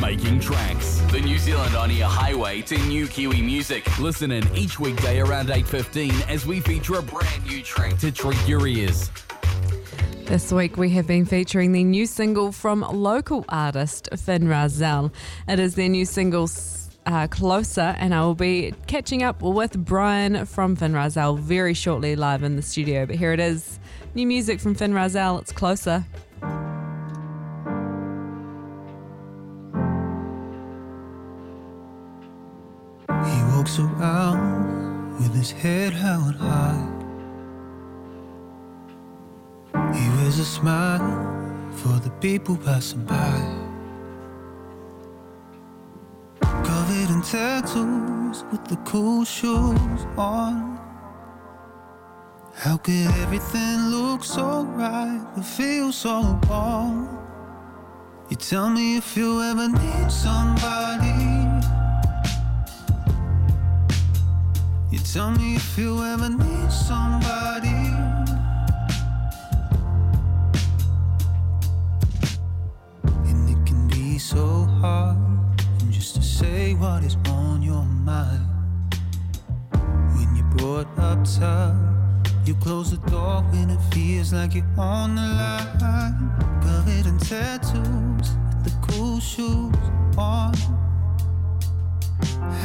Making Tracks, the New Zealand on air highway to new Kiwi music. Listen in each weekday around 8.15 as we feature a brand new track to treat your ears. This week we have been featuring the new single from local artist Fin Rah Zel. It is their new single uh, Closer, and I will be catching up with Brian from Fin Rah Zel very shortly live in the studio. But here it is new music from Fin Rah Zel. It's Closer. Head held high. He wears a smile for the people passing by. Covered in tattoos with the cool shoes on. How could everything look so right but feel so wrong? You tell me if you ever need somebody. Tell me if you ever need somebody. And it can be so hard just to say what is on your mind. When you're brought up tough, you close the door when it feels like you're on the line. Covered in tattoos, with the cool shoes on.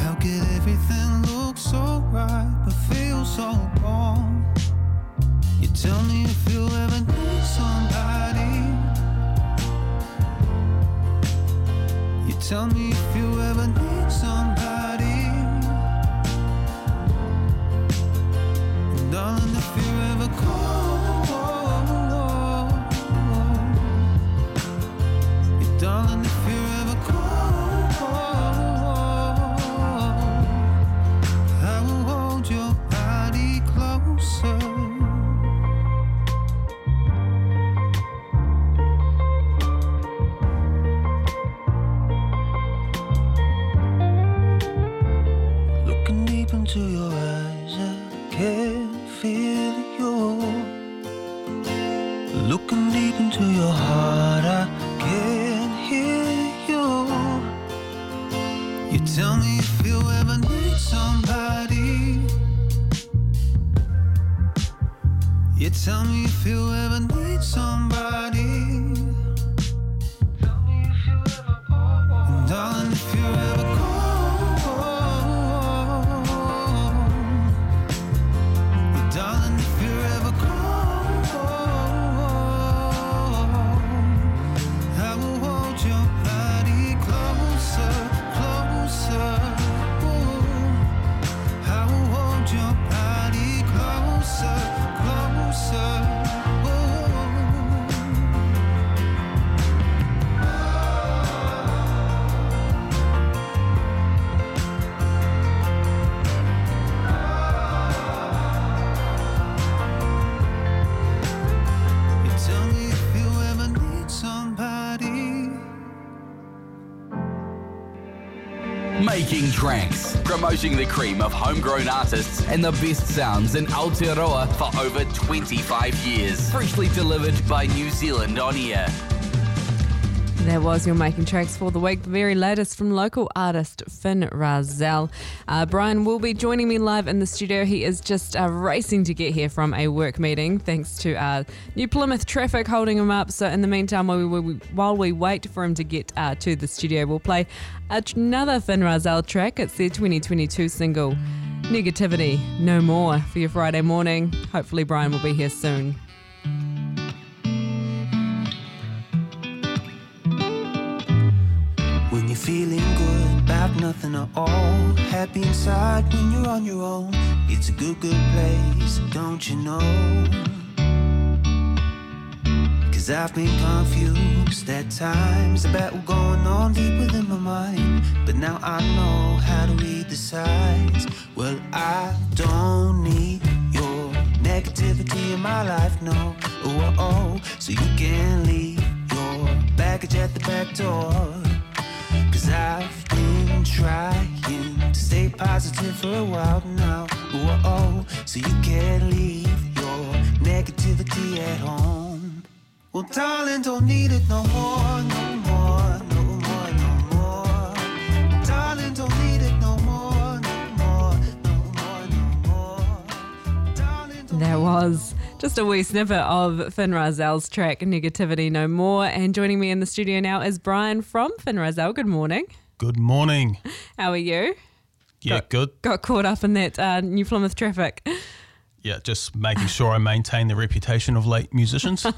How could everything look so right but feel so wrong? You tell me if you ever need somebody. You tell me if you ever need somebody. Looking deep into your heart, I can hear you. You tell me if you ever need somebody. You tell me if you ever need somebody. Making Tracks, promoting the cream of homegrown artists and the best sounds in Aotearoa for over 25 years. Freshly delivered by New Zealand On Air. That was your making tracks for the week. The very latest from local artist Fin Rah Zel. Uh, Brian will be joining me live in the studio. He is just uh, racing to get here from a work meeting, thanks to uh, New Plymouth traffic holding him up. So, in the meantime, while we, while we wait for him to get uh, to the studio, we'll play another Fin Rah Zel track. It's their 2022 single, Negativity No More, for your Friday morning. Hopefully, Brian will be here soon. Nothing at all, happy inside when you're on your own. It's a good, good place, don't you know? Cause I've been confused at times about what's going on deep within my mind. But now I know how to read the signs. Well, I don't need your negativity in my life, no. Oh, oh, oh. So you can leave your baggage at the back door. Cause I've been positive for a while now. Whoa, so you can leave your negativity at home. Well, darling, don't need it no more, no more, there was. Just a wee snippet of Fin Rah Zel's track Negativity No More. And joining me in the studio now is Brian from Fin Rah Zel. Good morning. Good morning. How are you? Yeah, Got- good. Got caught up in that uh, New Plymouth traffic. Yeah, just making sure I maintain the reputation of late musicians.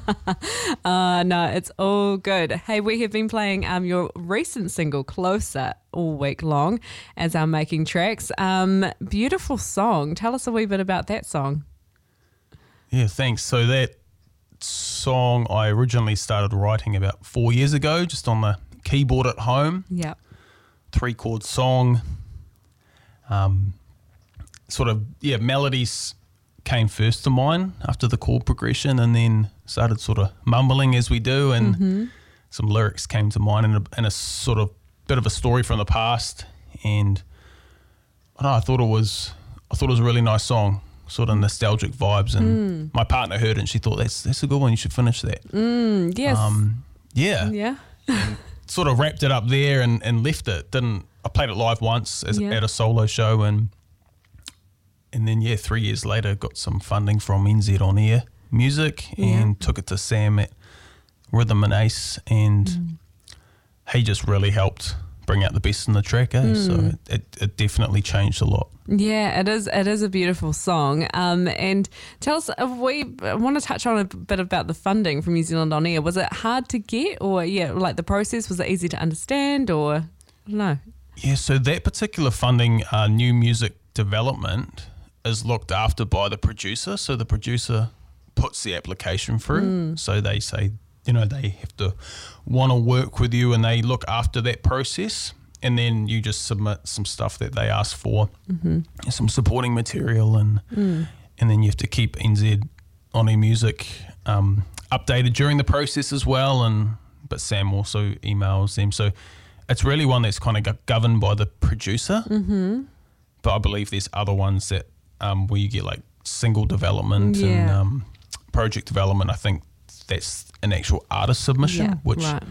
Uh, no, it's all good. Hey, we have been playing um, your recent single, Closer, all week long as our making tracks. Um, beautiful song. Tell us a wee bit about that song. yeah, thanks. So that song I originally started writing about four years ago, just on the keyboard at home. Yeah. Three chord song. Um, sort of yeah, melodies came first to mind after the chord progression, and then started sort of mumbling as we do, and some lyrics came to mind, and a, and a sort of bit of a story from the past, and I, don't know, I thought it was I thought it was a really nice song, sort of nostalgic vibes, and my partner heard it, and she thought that's that's a good one, you should finish that. Mm, yes. Um, yeah, yeah. sort of wrapped it up there and, and left it. Didn't I played it live once as, Yeah. at a solo show and and then yeah, three years later got some funding from NZ on Air Music Yeah. and took it to Sam at Rhythm and Ace and Mm. he just really helped bring out the best in the track. Eh? So Mm. it, it, it definitely changed a lot. Yeah, it is. It is a beautiful song. Um, and tell us, we want to touch on a bit about the funding from New Zealand on Air. Was it hard to get, or yeah, like the process was it easy to understand, or no? Yeah, so that particular funding, uh, new music development, is looked after by the producer. So the producer puts the application through. So they say, you know, they have to want to work with you and they look after that process. And then you just submit some stuff that they ask for, some supporting material, and and then you have to keep NZ on e music um, updated during the process as well. And but Sam also emails them, so it's really one that's kind of governed by the producer. Mm-hmm. But I believe there's other ones that um, where you get like single development and um, project development. I think that's an actual artist submission, Yeah, which right.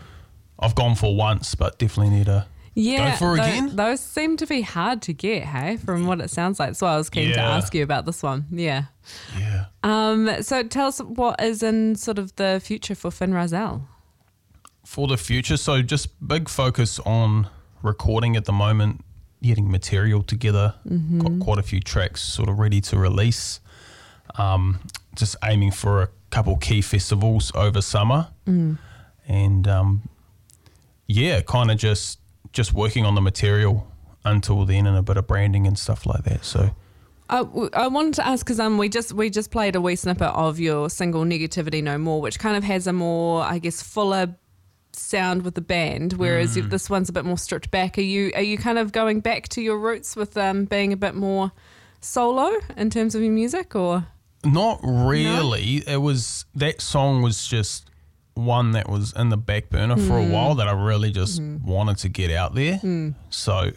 I've gone for once, but definitely need a Yeah, Go for it tho- again? Those seem to be hard to get. Hey, from what it sounds like. So I was keen to ask you about this one. Yeah. yeah. Um. So tell us what is in sort of the future for Fin Rah Zel. For the future. So just big focus on recording at the moment, getting material together. Got quite a few tracks sort of ready to release. Um, just aiming for a couple key festivals over summer, and um, yeah, kind of just just working on the material until then, and a bit of branding and stuff like that. So. Uh, I wanted to ask because um we just we just played a wee snippet of your single "Negativity No More," which kind of has a more I guess fuller sound with the band, whereas Mm. this one's a bit more stripped back. Are you are you kind of going back to your roots with um being a bit more solo in terms of your music, or Not really. It was that song was just one that was in the back burner for a while that I really just wanted to get out there. So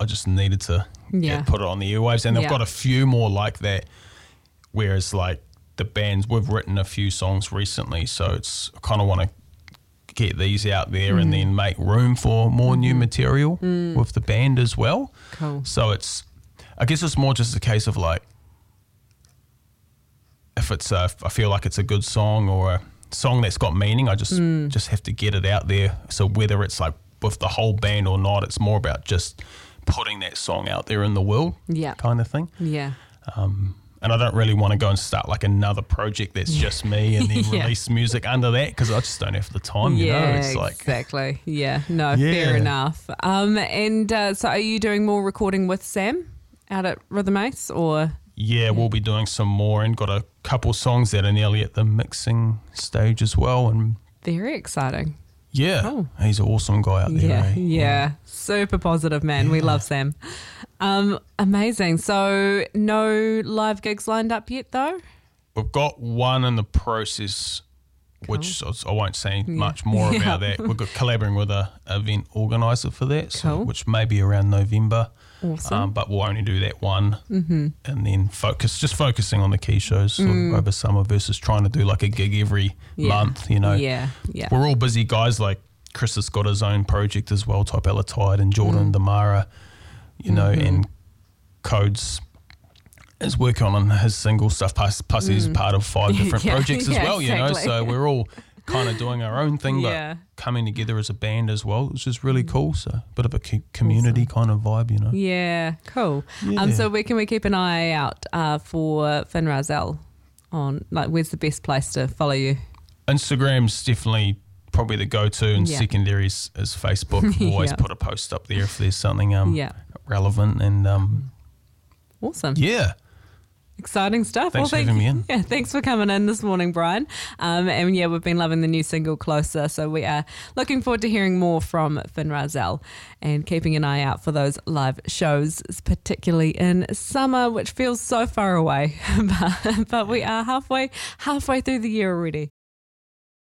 I just needed to yeah, Yeah. put it on the airwaves, and Yeah. I've got a few more like that. Whereas like the bands, we've written a few songs recently, so it's I kind of want to get these out there and then mm. make room for more new mm-hmm. material mm. with the band as well. Cool. So it's, I guess it's more just a case of like, if it's a, I feel like it's a good song or a song that's got meaning, I just mm. just have to get it out there. So whether it's like with the whole band or not, it's more about just putting that song out there in the world, Yeah. kind of thing. yeah, Um, and I don't really want to go and start like another project that's just me and then Yeah. release music under that because I just don't have the time. You yeah, know, it's like exactly. Yeah, no, fair enough. Um, and uh, so are you doing more recording with Sam out at Rhythm Ace, or Yeah, we'll be doing some more and got a couple songs that are nearly at the mixing stage as well. And very exciting? yeah, Oh. he's an awesome guy out there. Yeah, eh? yeah, super positive man. We love Sam. Um, amazing. So no live gigs lined up yet, though. We've got one in the process, which I won't say much more Yeah. about that. Got collaborating with a event organizer for that, so, Cool. which may be around November. Awesome. Um, but we'll only do that one, mm-hmm. and then focus just focusing on the key shows of over summer versus trying to do like a gig every Mm. Yeah. month. You know, yeah, yeah, we're all busy guys. Like Chris has got his own project as well, Type Tide and Jordan Mm. Damara, you know, Mm-hmm. and Codes is working on his single stuff. Plus, plus he's part of five different Mm. Yeah, projects as yeah, well. You know, so we're all kind of doing our own thing, but coming together as a band as well, which is really cool. So a bit of a co- community kind of vibe, you know. Yeah, cool. Um, so where can we keep an eye out uh, for Fin Rah Zel? On like, where's the best place to follow you? Instagram's definitely probably the go-to, and Yeah. secondary is, is Facebook. Always Yeah. put a post up there if there's something um Yeah. Relevant, and um Awesome. yeah, Exciting stuff. Thanks for thank having me in. Yeah, thanks for coming in this morning, Brian. Um, and yeah, we've been loving the new single Closer. So we are looking forward to hearing more from Fin Rah Zel and keeping an eye out for those live shows, particularly in summer, which feels so far away. but, but we are halfway halfway through the year already.